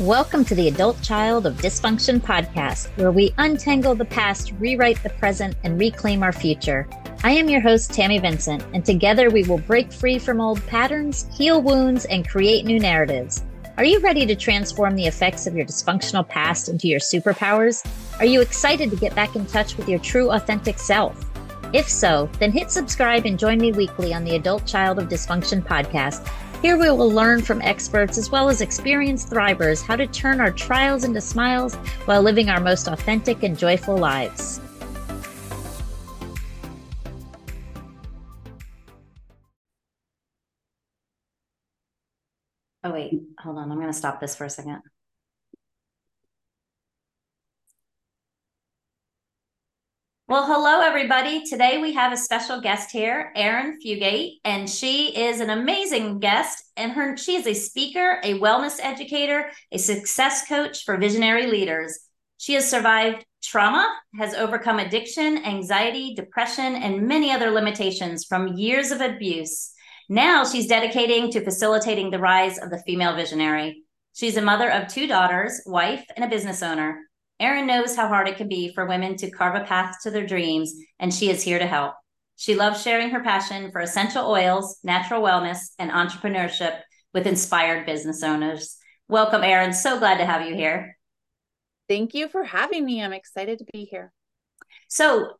Welcome to the Adult Child of Dysfunction podcast, where we untangle the past, rewrite the present, and reclaim our future. I am your host, Tammy Vincent, and together we will break free from old patterns, heal wounds, and create new narratives. Are you ready to transform the effects of your dysfunctional past into your superpowers? Are you excited to get back in touch with your true, authentic self? If so, then hit subscribe and join me weekly on the Adult Child of Dysfunction podcast here we will learn from experts as well as experienced thrivers how to turn our trials into smiles while living our most authentic and joyful lives. Oh, wait, hold on. I'm going to stop this for a second. Well, hello, everybody. Today we have a special guest here, Arin Fugate, and she is an amazing guest. And her, she is a speaker, a wellness educator, a success coach for visionary leaders. She has survived trauma, has overcome addiction, anxiety, depression, and many other limitations from years of abuse. Now she's dedicating to facilitating the rise of the female visionary. She's a mother of two daughters, wife, and a business owner. Arin knows how hard it can be for women to carve a path to their dreams, and she is here to help. She loves sharing her passion for essential oils, natural wellness, and entrepreneurship with inspired business owners. Welcome, Arin. So glad to have you here. Thank you for having me. I'm excited to be here. So,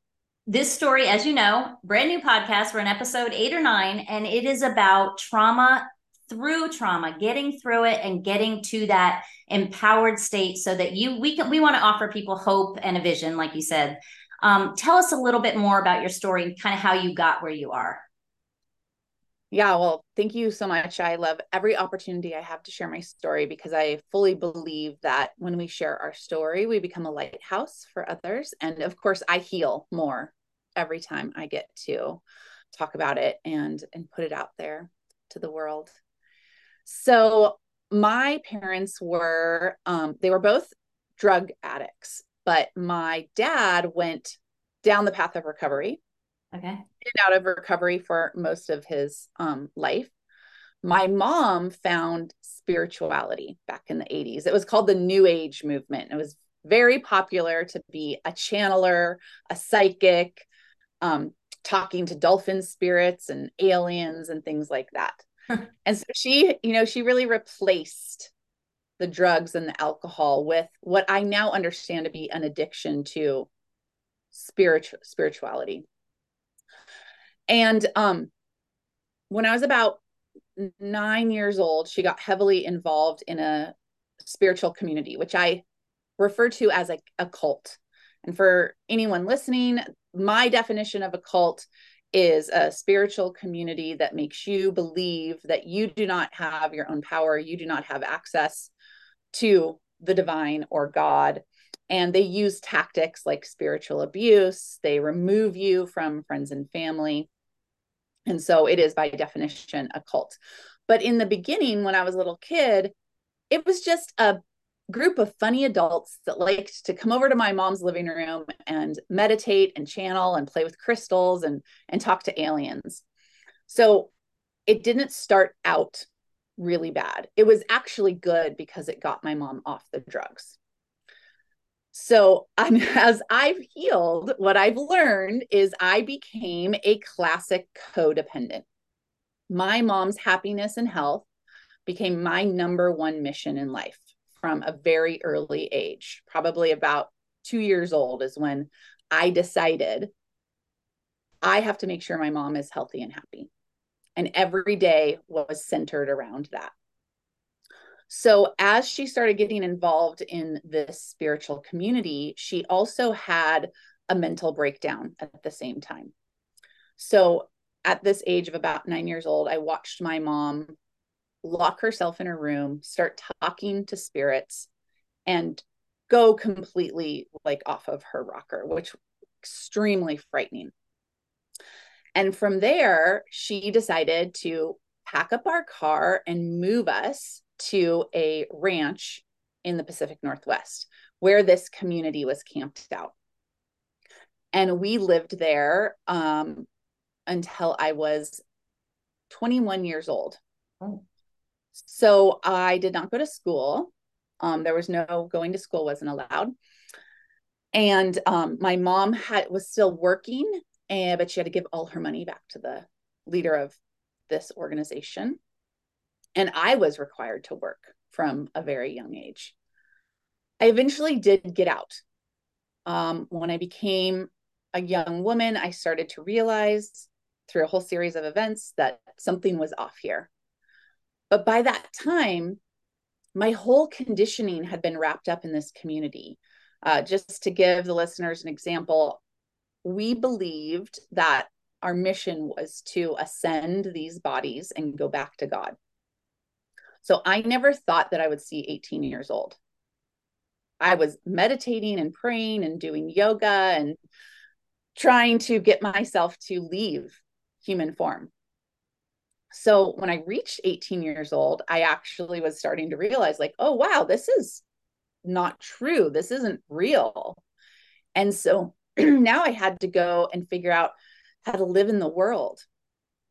this story, as you know, brand new podcast. We're in episode eight or nine, and it is about trauma through trauma, getting through it and getting to that empowered state so that you we can we want to offer people hope and a vision, like you said. Um, tell us a little bit more about your story and kind of how you got where you are. Yeah, well, thank you so much. I love every opportunity I have to share my story because I fully believe that when we share our story, we become a lighthouse for others. And of course, I heal more every time I get to talk about it and and put it out there to the world. So my parents were um, they were both drug addicts, but my dad went down the path of recovery. Okay. And out of recovery for most of his um, life. My mom found spirituality back in the 80s. It was called the New Age movement. It was very popular to be a channeler, a psychic, um, talking to dolphin spirits and aliens and things like that and so she, you know, she really replaced the drugs and the alcohol with what I now understand to be an addiction to spiritual spirituality. And um when I was about 9 years old, she got heavily involved in a spiritual community, which I refer to as a, a cult. And for anyone listening, my definition of a cult is a spiritual community that makes you believe that you do not have your own power, you do not have access to the divine or God. And they use tactics like spiritual abuse, they remove you from friends and family. And so it is by definition a cult. But in the beginning, when I was a little kid, it was just a group of funny adults that liked to come over to my mom's living room and meditate and channel and play with crystals and and talk to aliens. So it didn't start out really bad. It was actually good because it got my mom off the drugs. So um, as I've healed, what I've learned is I became a classic codependent. My mom's happiness and health became my number one mission in life from a very early age, probably about two years old, is when I decided I have to make sure my mom is healthy and happy. And every day was centered around that. So, as she started getting involved in this spiritual community, she also had a mental breakdown at the same time. So, at this age of about nine years old, I watched my mom lock herself in her room, start talking to spirits, and go completely like off of her rocker, which extremely frightening. And from there, she decided to pack up our car and move us to a ranch in the Pacific Northwest where this community was camped out. And we lived there um, until I was 21 years old. Oh. So I did not go to school. Um, there was no going to school wasn't allowed. And um, my mom had was still working, and but she had to give all her money back to the leader of this organization. And I was required to work from a very young age. I eventually did get out. Um, when I became a young woman, I started to realize through a whole series of events that something was off here. But by that time, my whole conditioning had been wrapped up in this community. Uh, just to give the listeners an example, we believed that our mission was to ascend these bodies and go back to God. So I never thought that I would see 18 years old. I was meditating and praying and doing yoga and trying to get myself to leave human form. So when I reached 18 years old, I actually was starting to realize, like, oh, wow, this is not true. This isn't real. And so now I had to go and figure out how to live in the world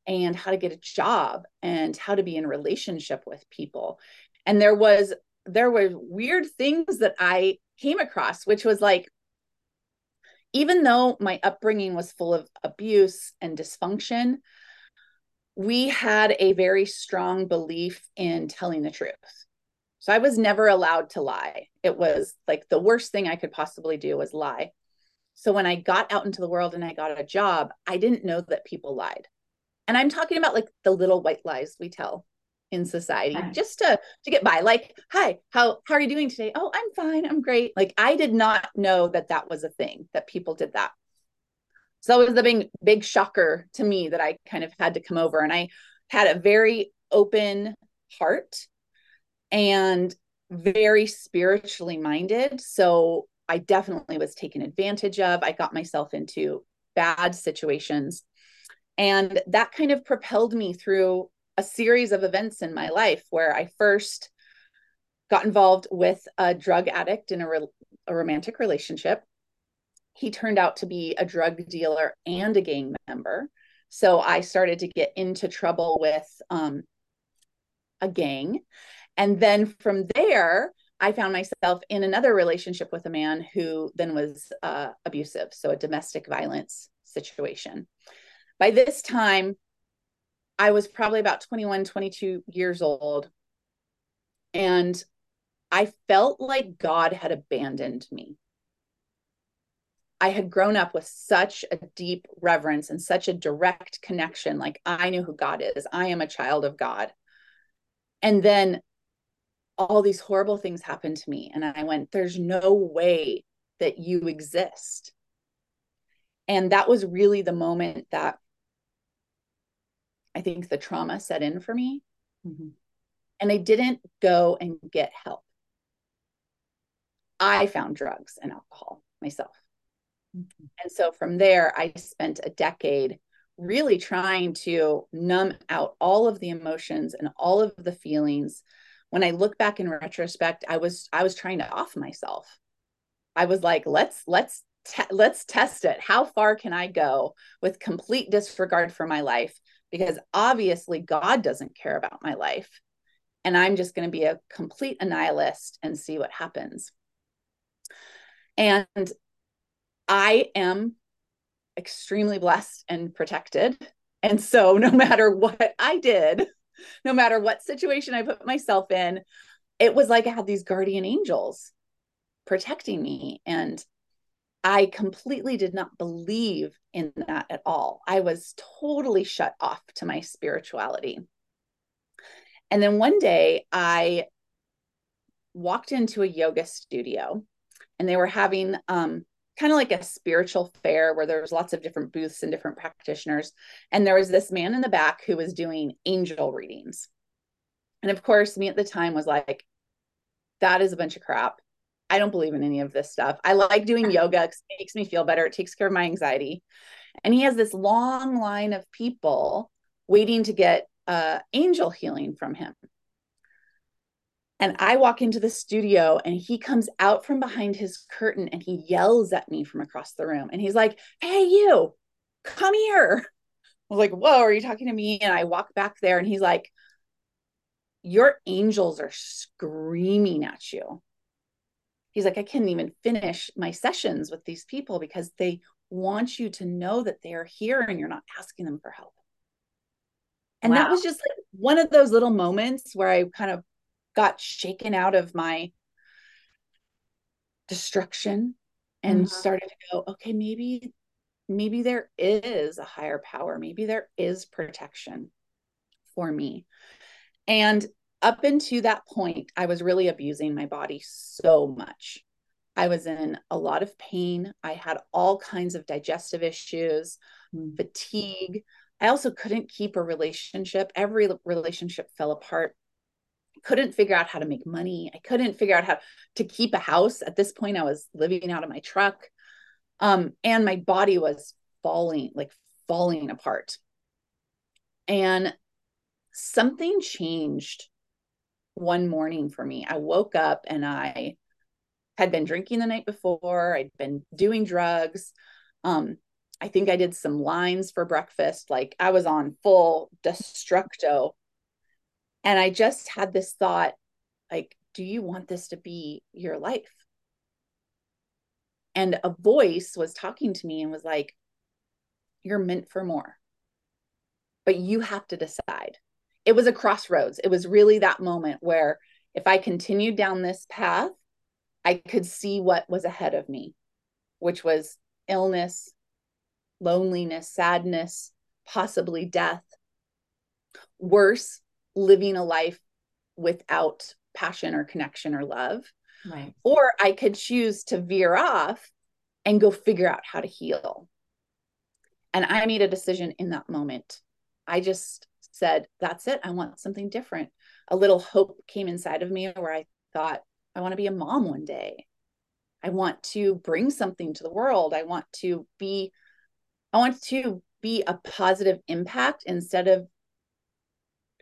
and how to get a job and how to be in relationship with people. And there was there were weird things that I came across, which was like, even though my upbringing was full of abuse and dysfunction, we had a very strong belief in telling the truth. So I was never allowed to lie. It was like the worst thing I could possibly do was lie. So when I got out into the world and I got a job, I didn't know that people lied. And I'm talking about like the little white lies we tell in society right. just to to get by like hi how how are you doing today oh i'm fine i'm great like i did not know that that was a thing that people did that so that was the big big shocker to me that i kind of had to come over. And i had a very open heart and very spiritually minded. So i definitely was taken advantage of. I got myself into bad situations. And that kind of propelled me through a series of events in my life where I first got involved with a drug addict in a, re- a romantic relationship. He turned out to be a drug dealer and a gang member. So I started to get into trouble with um, a gang. And then from there, I found myself in another relationship with a man who then was uh, abusive. So a domestic violence situation. By this time, I was probably about 21, 22 years old. And I felt like God had abandoned me. I had grown up with such a deep reverence and such a direct connection. Like I knew who God is. I am a child of God. And then all these horrible things happened to me. And I went, there's no way that you exist. And that was really the moment that I think the trauma set in for me. Mm-hmm. And I didn't go and get help. I found drugs and alcohol myself. And so from there, I spent a decade really trying to numb out all of the emotions and all of the feelings. When I look back in retrospect, I was I was trying to off myself. I was like, let's let's te- let's test it. How far can I go with complete disregard for my life because obviously God doesn't care about my life. And I'm just going to be a complete annihilist and see what happens. And I am extremely blessed and protected. And so, no matter what I did, no matter what situation I put myself in, it was like I had these guardian angels protecting me. And I completely did not believe in that at all. I was totally shut off to my spirituality. And then one day I walked into a yoga studio and they were having um, kind of like a spiritual fair where there was lots of different booths and different practitioners. And there was this man in the back who was doing angel readings. And of course, me at the time was like, that is a bunch of crap. I don't believe in any of this stuff. I like doing yoga. It makes me feel better. It takes care of my anxiety. And he has this long line of people waiting to get uh, angel healing from him. And I walk into the studio and he comes out from behind his curtain and he yells at me from across the room. And he's like, Hey, you, come here. I was like, Whoa, are you talking to me? And I walk back there and he's like, your angels are screaming at you. He's like, I can't even finish my sessions with these people because they want you to know that they are here and you're not asking them for help. And wow. that was just like one of those little moments where I kind of got shaken out of my destruction and mm-hmm. started to go, okay, maybe, maybe there is a higher power. Maybe there is protection for me. And up into that point, I was really abusing my body so much. I was in a lot of pain. I had all kinds of digestive issues, mm. fatigue. I also couldn't keep a relationship. Every relationship fell apart. Couldn't figure out how to make money. I couldn't figure out how to keep a house. At this point, I was living out of my truck. Um, and my body was falling, like falling apart. And something changed one morning for me. I woke up and I had been drinking the night before. I'd been doing drugs. Um, I think I did some lines for breakfast. Like I was on full destructo. And I just had this thought like, do you want this to be your life? And a voice was talking to me and was like, you're meant for more. But you have to decide. It was a crossroads. It was really that moment where if I continued down this path, I could see what was ahead of me, which was illness, loneliness, sadness, possibly death. Worse, living a life without passion or connection or love. Right. Or I could choose to veer off and go figure out how to heal. And I made a decision in that moment. I just said, That's it. I want something different. A little hope came inside of me where I thought, I want to be a mom one day. I want to bring something to the world. I want to be, I want to be a positive impact instead of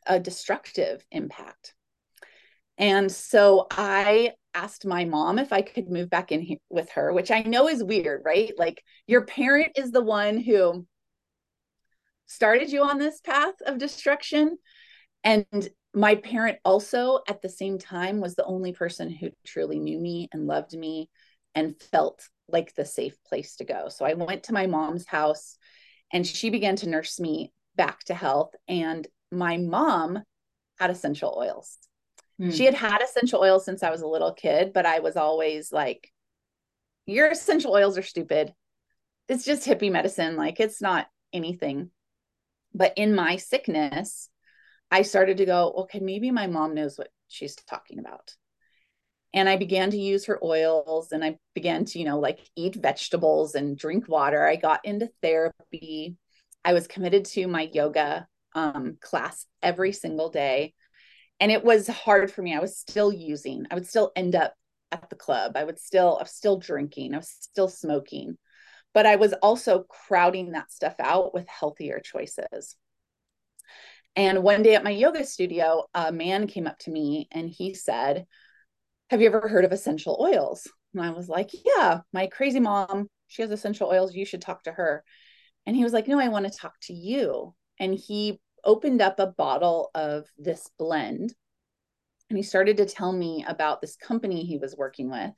a destructive impact. And so I asked my mom if I could move back in here with her, which I know is weird, right? Like your parent is the one who started you on this path of destruction. And my parent also at the same time was the only person who truly knew me and loved me and felt like the safe place to go. So I went to my mom's house and she began to nurse me back to health. And my mom had essential oils. Mm. She had had essential oils since I was a little kid, but I was always like, Your essential oils are stupid. It's just hippie medicine. Like, it's not anything. But in my sickness, I started to go, okay, maybe my mom knows what she's talking about. And I began to use her oils and I began to, you know, like eat vegetables and drink water. I got into therapy. I was committed to my yoga um, class every single day. And it was hard for me. I was still using, I would still end up at the club. I would still, I was still drinking, I was still smoking, but I was also crowding that stuff out with healthier choices. And one day at my yoga studio, a man came up to me and he said, Have you ever heard of essential oils? And I was like, Yeah, my crazy mom, she has essential oils. You should talk to her. And he was like, No, I want to talk to you. And he opened up a bottle of this blend and he started to tell me about this company he was working with.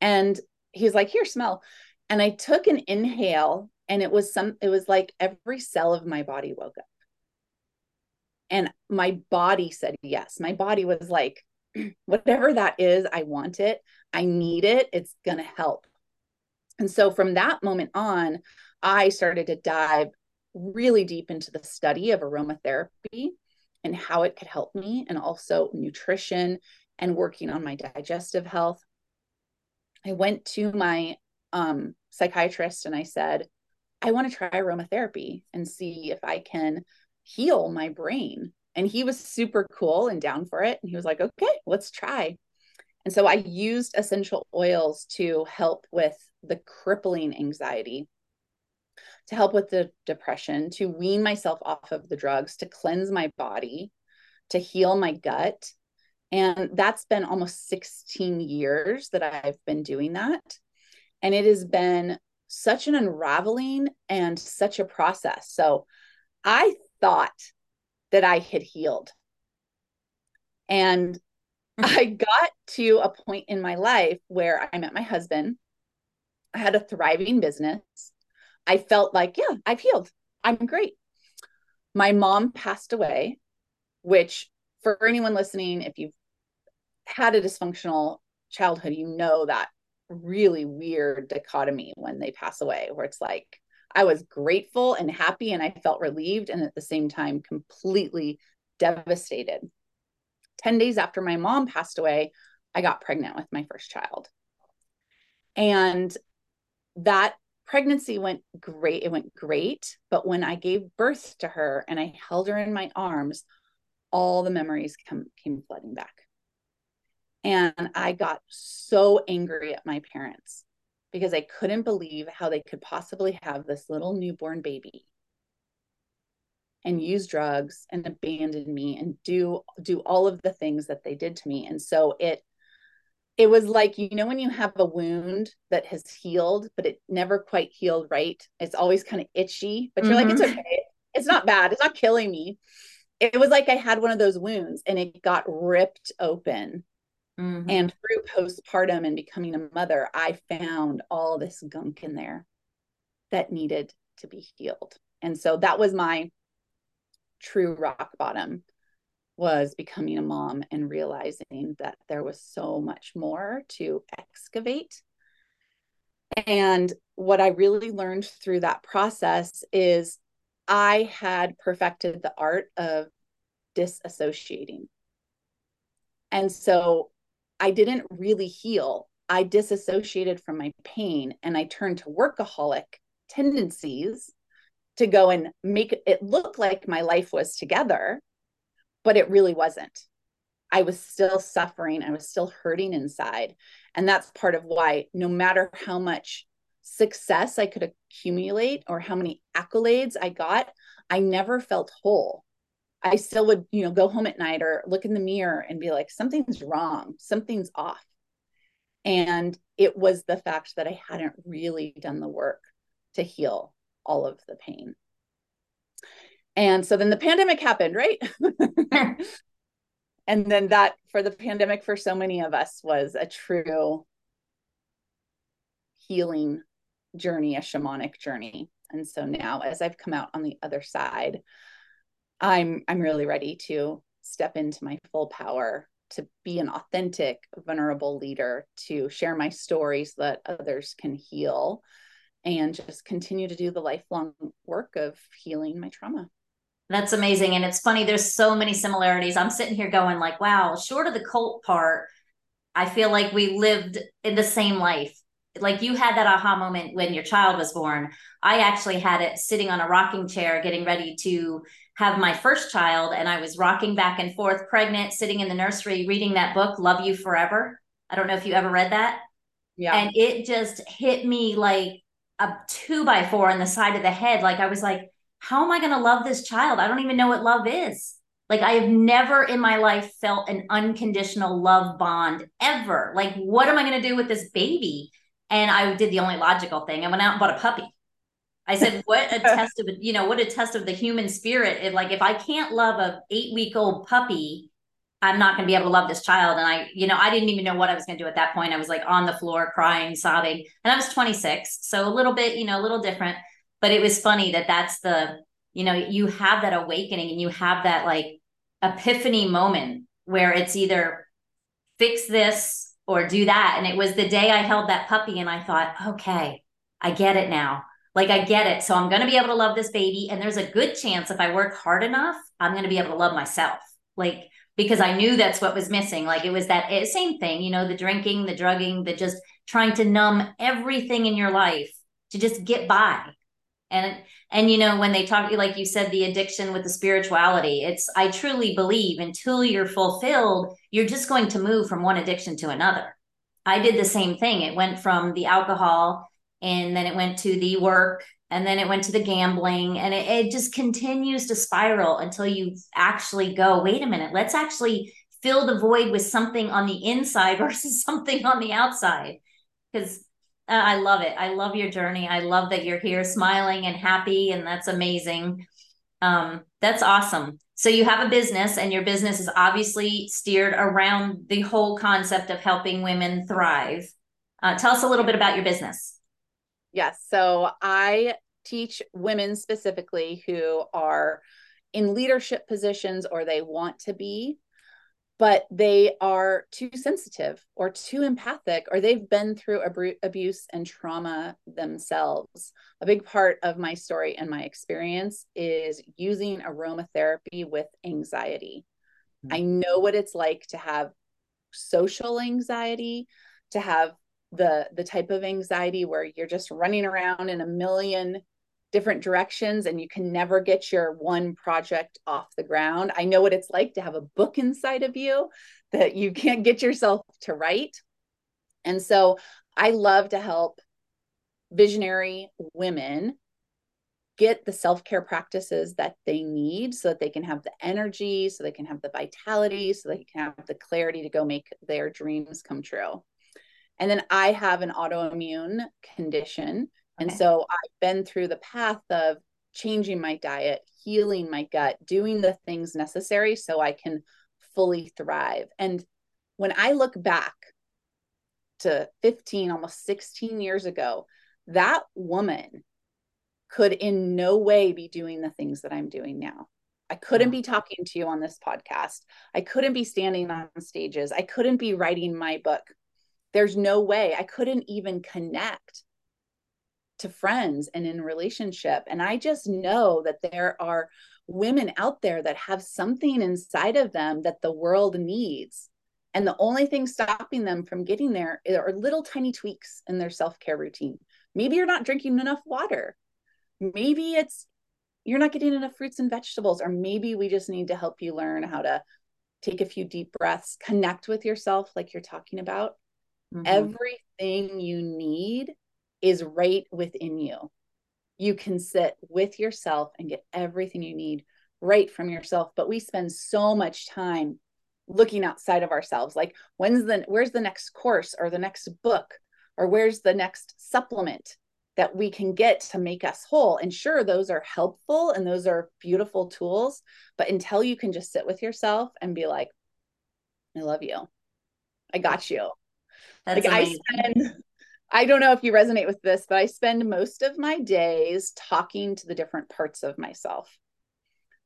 And he was like, Here, smell. And I took an inhale and it was some, it was like every cell of my body woke up and my body said yes. My body was like, whatever that is, I want it. I need it. It's going to help. And so from that moment on, I started to dive really deep into the study of aromatherapy and how it could help me, and also nutrition and working on my digestive health. I went to my um, psychiatrist and I said, I want to try aromatherapy and see if I can heal my brain. And he was super cool and down for it. And he was like, okay, let's try. And so I used essential oils to help with the crippling anxiety, to help with the depression, to wean myself off of the drugs, to cleanse my body, to heal my gut. And that's been almost 16 years that I've been doing that. And it has been such an unraveling and such a process. So I thought that I had healed. And mm-hmm. I got to a point in my life where I met my husband. I had a thriving business. I felt like, yeah, I've healed. I'm great. My mom passed away, which for anyone listening, if you've had a dysfunctional childhood, you know that really weird dichotomy when they pass away, where it's like, I was grateful and happy and I felt relieved, and at the same time, completely devastated. 10 days after my mom passed away, I got pregnant with my first child. And that pregnancy went great. It went great. But when I gave birth to her and I held her in my arms, all the memories come, came flooding back. And I got so angry at my parents because I couldn't believe how they could possibly have this little newborn baby and use drugs and abandon me and do do all of the things that they did to me and so it it was like you know when you have a wound that has healed but it never quite healed right it's always kind of itchy but you're mm-hmm. like it's mm-hmm. okay it's not bad it's not killing me it was like i had one of those wounds and it got ripped open mm-hmm. and through postpartum and becoming a mother i found all this gunk in there that needed to be healed and so that was my true rock bottom was becoming a mom and realizing that there was so much more to excavate. And what I really learned through that process is I had perfected the art of disassociating. And so I didn't really heal. I disassociated from my pain and I turned to workaholic tendencies to go and make it look like my life was together, but it really wasn't. I was still suffering. I was still hurting inside. And that's part of why, no matter how much success I could accumulate or how many accolades I got, I never felt whole. I still would, you know, go home at night or look in the mirror and be like, something's wrong, something's off. And it was the fact that I hadn't really done the work to heal all of the pain. And so then the pandemic happened, right? and then that for the pandemic for so many of us was a true healing journey, a shamanic journey. And so now as I've come out on the other side, I'm I'm really ready to step into my full power to be an authentic vulnerable leader to share my story so that others can heal and just continue to do the lifelong work of healing my trauma. That's amazing. And it's funny, there's so many similarities. I'm sitting here going, like, wow, short of the cult part, I feel like we lived in the same life. Like you had that aha moment when your child was born. I actually had it sitting on a rocking chair, getting ready to have my first child. And I was rocking back and forth, pregnant, sitting in the nursery, reading that book, Love You Forever. I don't know if you ever read that. Yeah. And it just hit me like a two by four on the side of the head. Like I was like, how am I going to love this child? I don't even know what love is. Like I have never in my life felt an unconditional love bond ever. Like, what am I going to do with this baby? And I did the only logical thing. I went out and bought a puppy. I said, what a test of, you know, what a test of the human spirit. If, like, if I can't love a eight week old puppy, I'm not going to be able to love this child. And I, you know, I didn't even know what I was going to do at that point. I was like on the floor crying, sobbing, and I was 26. So a little bit, you know, a little different, but it was funny that that's the, you know, you have that awakening and you have that like epiphany moment where it's either fix this or do that. And it was the day I held that puppy and I thought, okay, I get it now. Like I get it. So I'm going to be able to love this baby. And there's a good chance if I work hard enough, I'm going to be able to love myself. Like, because I knew that's what was missing. Like it was that eh, same thing, you know, the drinking, the drugging, the just trying to numb everything in your life to just get by. And and you know when they talk like you said the addiction with the spirituality, it's I truly believe until you're fulfilled, you're just going to move from one addiction to another. I did the same thing. It went from the alcohol and then it went to the work and then it went to the gambling and it, it just continues to spiral until you actually go wait a minute let's actually fill the void with something on the inside versus something on the outside because uh, i love it. I love your journey. I love that you're here smiling and happy and that's amazing. Um, that's awesome. So you have a business and your business is obviously steered around the whole concept of helping women thrive. Uh, tell us a little bit about your business. Yes. So i teach women specifically who are in leadership positions or they want to be but they are too sensitive or too empathic or they've been through ab- abuse and trauma themselves a big part of my story and my experience is using aromatherapy with anxiety mm-hmm. i know what it's like to have social anxiety to have the the type of anxiety where you're just running around in a million different directions and you can never get your one project off the ground. I know what it's like to have a book inside of you that you can't get yourself to write. And so I love to help visionary women get the self-care practices that they need so that they can have the energy, so they can have the vitality, so they can have the clarity to go make their dreams come true. And then I have an autoimmune condition and so I've been through the path of changing my diet, healing my gut, doing the things necessary so I can fully thrive. And when I look back to 15, almost 16 years ago, that woman could in no way be doing the things that I'm doing now. I couldn't be talking to you on this podcast. I couldn't be standing on stages. I couldn't be writing my book. There's no way I couldn't even connect to friends and in relationship and i just know that there are women out there that have something inside of them that the world needs and the only thing stopping them from getting there are little tiny tweaks in their self-care routine. Maybe you're not drinking enough water. Maybe it's you're not getting enough fruits and vegetables or maybe we just need to help you learn how to take a few deep breaths connect with yourself like you're talking about. Mm-hmm. everything you need is right within you. You can sit with yourself and get everything you need right from yourself. But we spend so much time looking outside of ourselves like when's the where's the next course or the next book or where's the next supplement that we can get to make us whole and sure those are helpful and those are beautiful tools but until you can just sit with yourself and be like i love you i got you That's like amazing. i spend I don't know if you resonate with this, but I spend most of my days talking to the different parts of myself,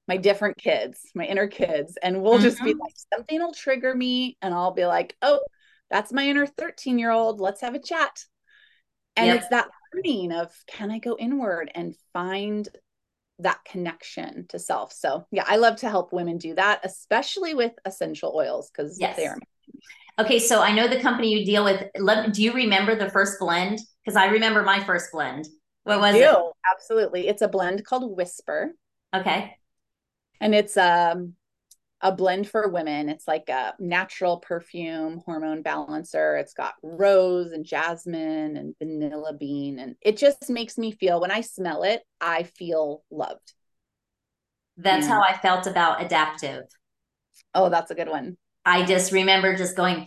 my different kids, my inner kids. And we'll mm-hmm. just be mm-hmm. like, something will trigger me, and I'll be like, oh, that's my inner 13 year old. Let's have a chat. And yep. it's that learning of can I go inward and find that connection to self. So, yeah, I love to help women do that, especially with essential oils because yes. they are Okay, so I know the company you deal with. Let, do you remember the first blend? Because I remember my first blend. What was it? Absolutely. It's a blend called Whisper. Okay. And it's um a blend for women. It's like a natural perfume hormone balancer. It's got rose and jasmine and vanilla bean. And it just makes me feel when I smell it, I feel loved. That's how I felt about Adaptiv. Oh, that's a good one. I just remember just going,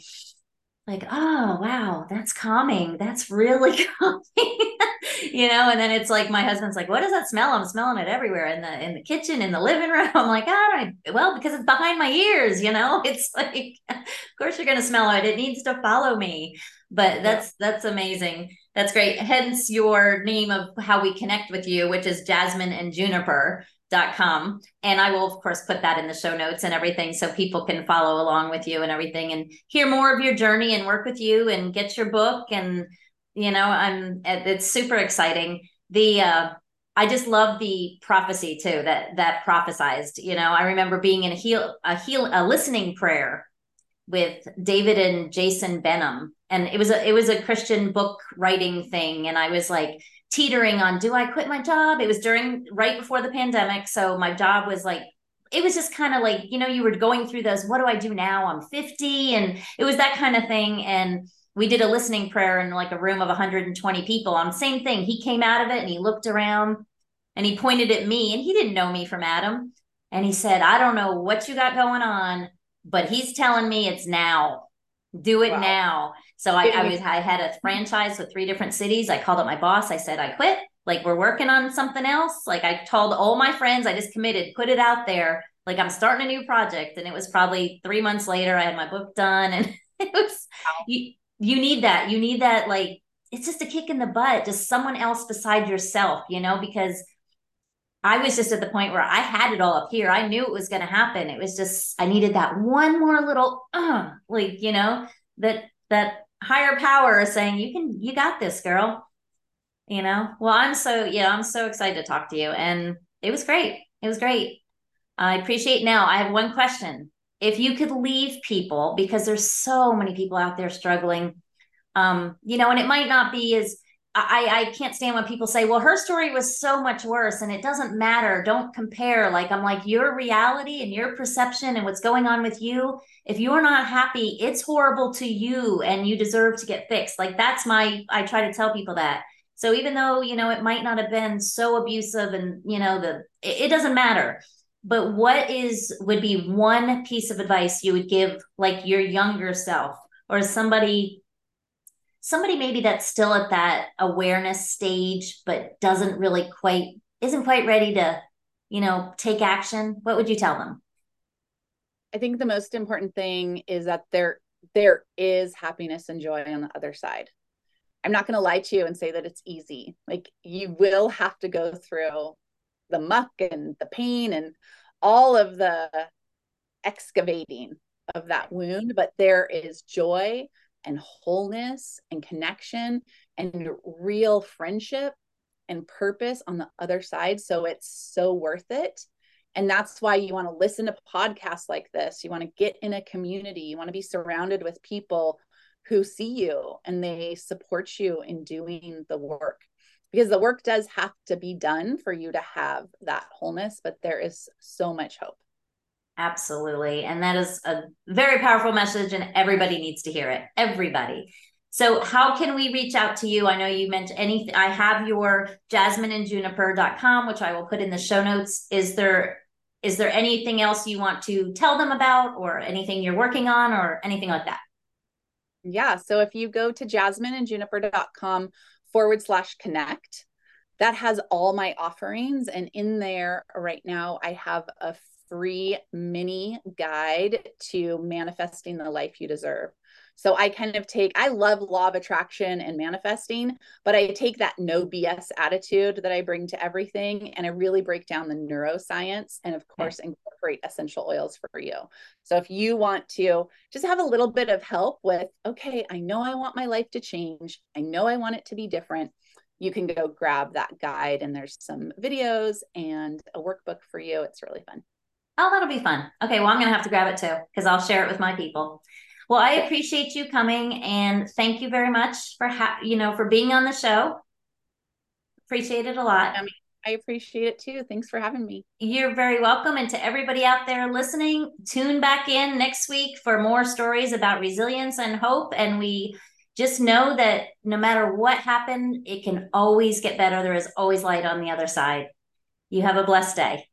like, oh, wow, that's calming. That's really calming. you know, and then it's like my husband's like, what does that smell? I'm smelling it everywhere in the in the kitchen, in the living room. I'm like, ah, well, because it's behind my ears, you know. It's like, of course you're gonna smell it. It needs to follow me. But that's that's amazing. That's great. Hence your name of how we connect with you, which is Jasmine and Juniper com. And i will of course put that in the show notes and everything so people can follow along with you and everything and hear more of your journey and work with you and get your book. And you know i'm it's super exciting. The uh i just love the prophecy too that that prophesized you know. I remember being in a heal a heal a listening prayer with david and jason benham. And it was a it was a christian book writing thing. And i was like teetering on do I quit my job? It was during right before the pandemic. So my job was like, it was just kind of like, you know, you were going through those, what do I do now? I'm 50. And it was that kind of thing. And we did a listening prayer in like a room of 120 people on the same thing. He came out of it and he looked around and he pointed at me and he didn't know me from Adam. And he said, I don't know what you got going on, but he's telling me it's now. Do it wow. now. So I, I was I had a franchise with three different cities. I called up my boss. I said I quit. Like we're working on something else. Like I told all my friends, I just committed, put it out there. like I'm starting a new project. And it was probably three months later, I had my book done. And it was, you, you need that. You need that, like, it's just a kick in the butt, just someone else beside yourself, you know, because I was just at the point where I had it all up here. I knew it was going to happen. It was just, I needed that one more little, uh, like, you know, that, that higher power is saying, you can, you got this girl, you know? Well, I'm so, yeah, I'm so excited to talk to you. And it was great. It was great. I appreciate now. I have one question. If you could leave people, because there's so many people out there struggling, um, you know, and it might not be as I, I can't stand when people say, well, her story was so much worse and it doesn't matter. Don't compare. Like, I'm like, your reality and your perception and what's going on with you, if you're not happy, it's horrible to you and you deserve to get fixed. Like, that's my, I try to tell people that. So even though, you know, it might not have been so abusive and, you know, the, it, it doesn't matter. But what is, would be one piece of advice you would give like your younger self or somebody somebody maybe that's still at that awareness stage but doesn't really quite isn't quite ready to you know take action what would you tell them? I think the most important thing is that there there is happiness and joy on the other side. I'm not going to lie to you and say that it's easy. Like you will have to go through the muck and the pain and all of the excavating of that wound but there is joy and wholeness and connection and real friendship and purpose on the other side. So it's so worth it. And that's why you want to listen to podcasts like this. You want to get in a community. You want to be surrounded with people who see you and they support you in doing the work because the work does have to be done for you to have that wholeness, but there is so much hope. Absolutely. And that is a very powerful message, and everybody needs to hear it. Everybody. So, how can we reach out to you? I know you mentioned anything. I have your jasmineandjuniper.com, which I will put in the show notes. Is there is there anything else you want to tell them about, or anything you're working on, or anything like that? Yeah. So, if you go to jasmineandjuniper.com forward slash connect, that has all my offerings. And in there right now, I have a free mini guide to manifesting the life you deserve. So I kind of take, I love law of attraction and manifesting, but I take that no BS attitude that I bring to everything and I really break down the neuroscience and, of hmm. course, incorporate essential oils for you. So if you want to just have a little bit of help with, okay, I know I want my life to change, I know I want it to be different. You can go grab that guide, and there's some videos and a workbook for you. It's really fun. Oh, that'll be fun. Okay, well, I'm going to have to grab it too because I'll share it with my people. Well, I appreciate you coming and thank you very much for ha- you know for being on the show. Appreciate it a lot. I appreciate it too. Thanks for having me. You're very welcome. And to everybody out there listening, tune back in next week for more stories about resilience and hope. And we just know that no matter what happened, it can always get better. There is always light on the other side. You have a blessed day.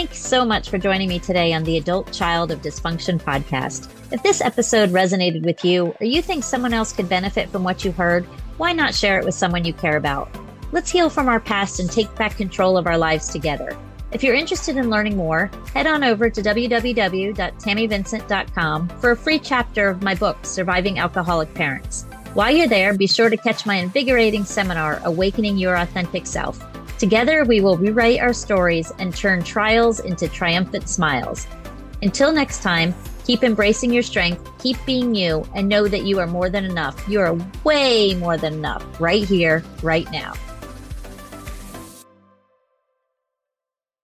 Thanks so much for joining me today on the Adult Child of Dysfunction podcast. If this episode resonated with you or you think someone else could benefit from what you heard, why not share it with someone you care about? Let's heal from our past and take back control of our lives together. If you're interested in learning more, head on over to www.tammyvincent.com for a free chapter of my book, Surviving Alcoholic Parents. While you're there, be sure to catch my invigorating seminar, Awakening Your Authentic Self. Together, we will rewrite our stories and turn trials into triumphant smiles. Until next time, keep embracing your strength, keep being you, and know that you are more than enough. You are way more than enough right here, right now.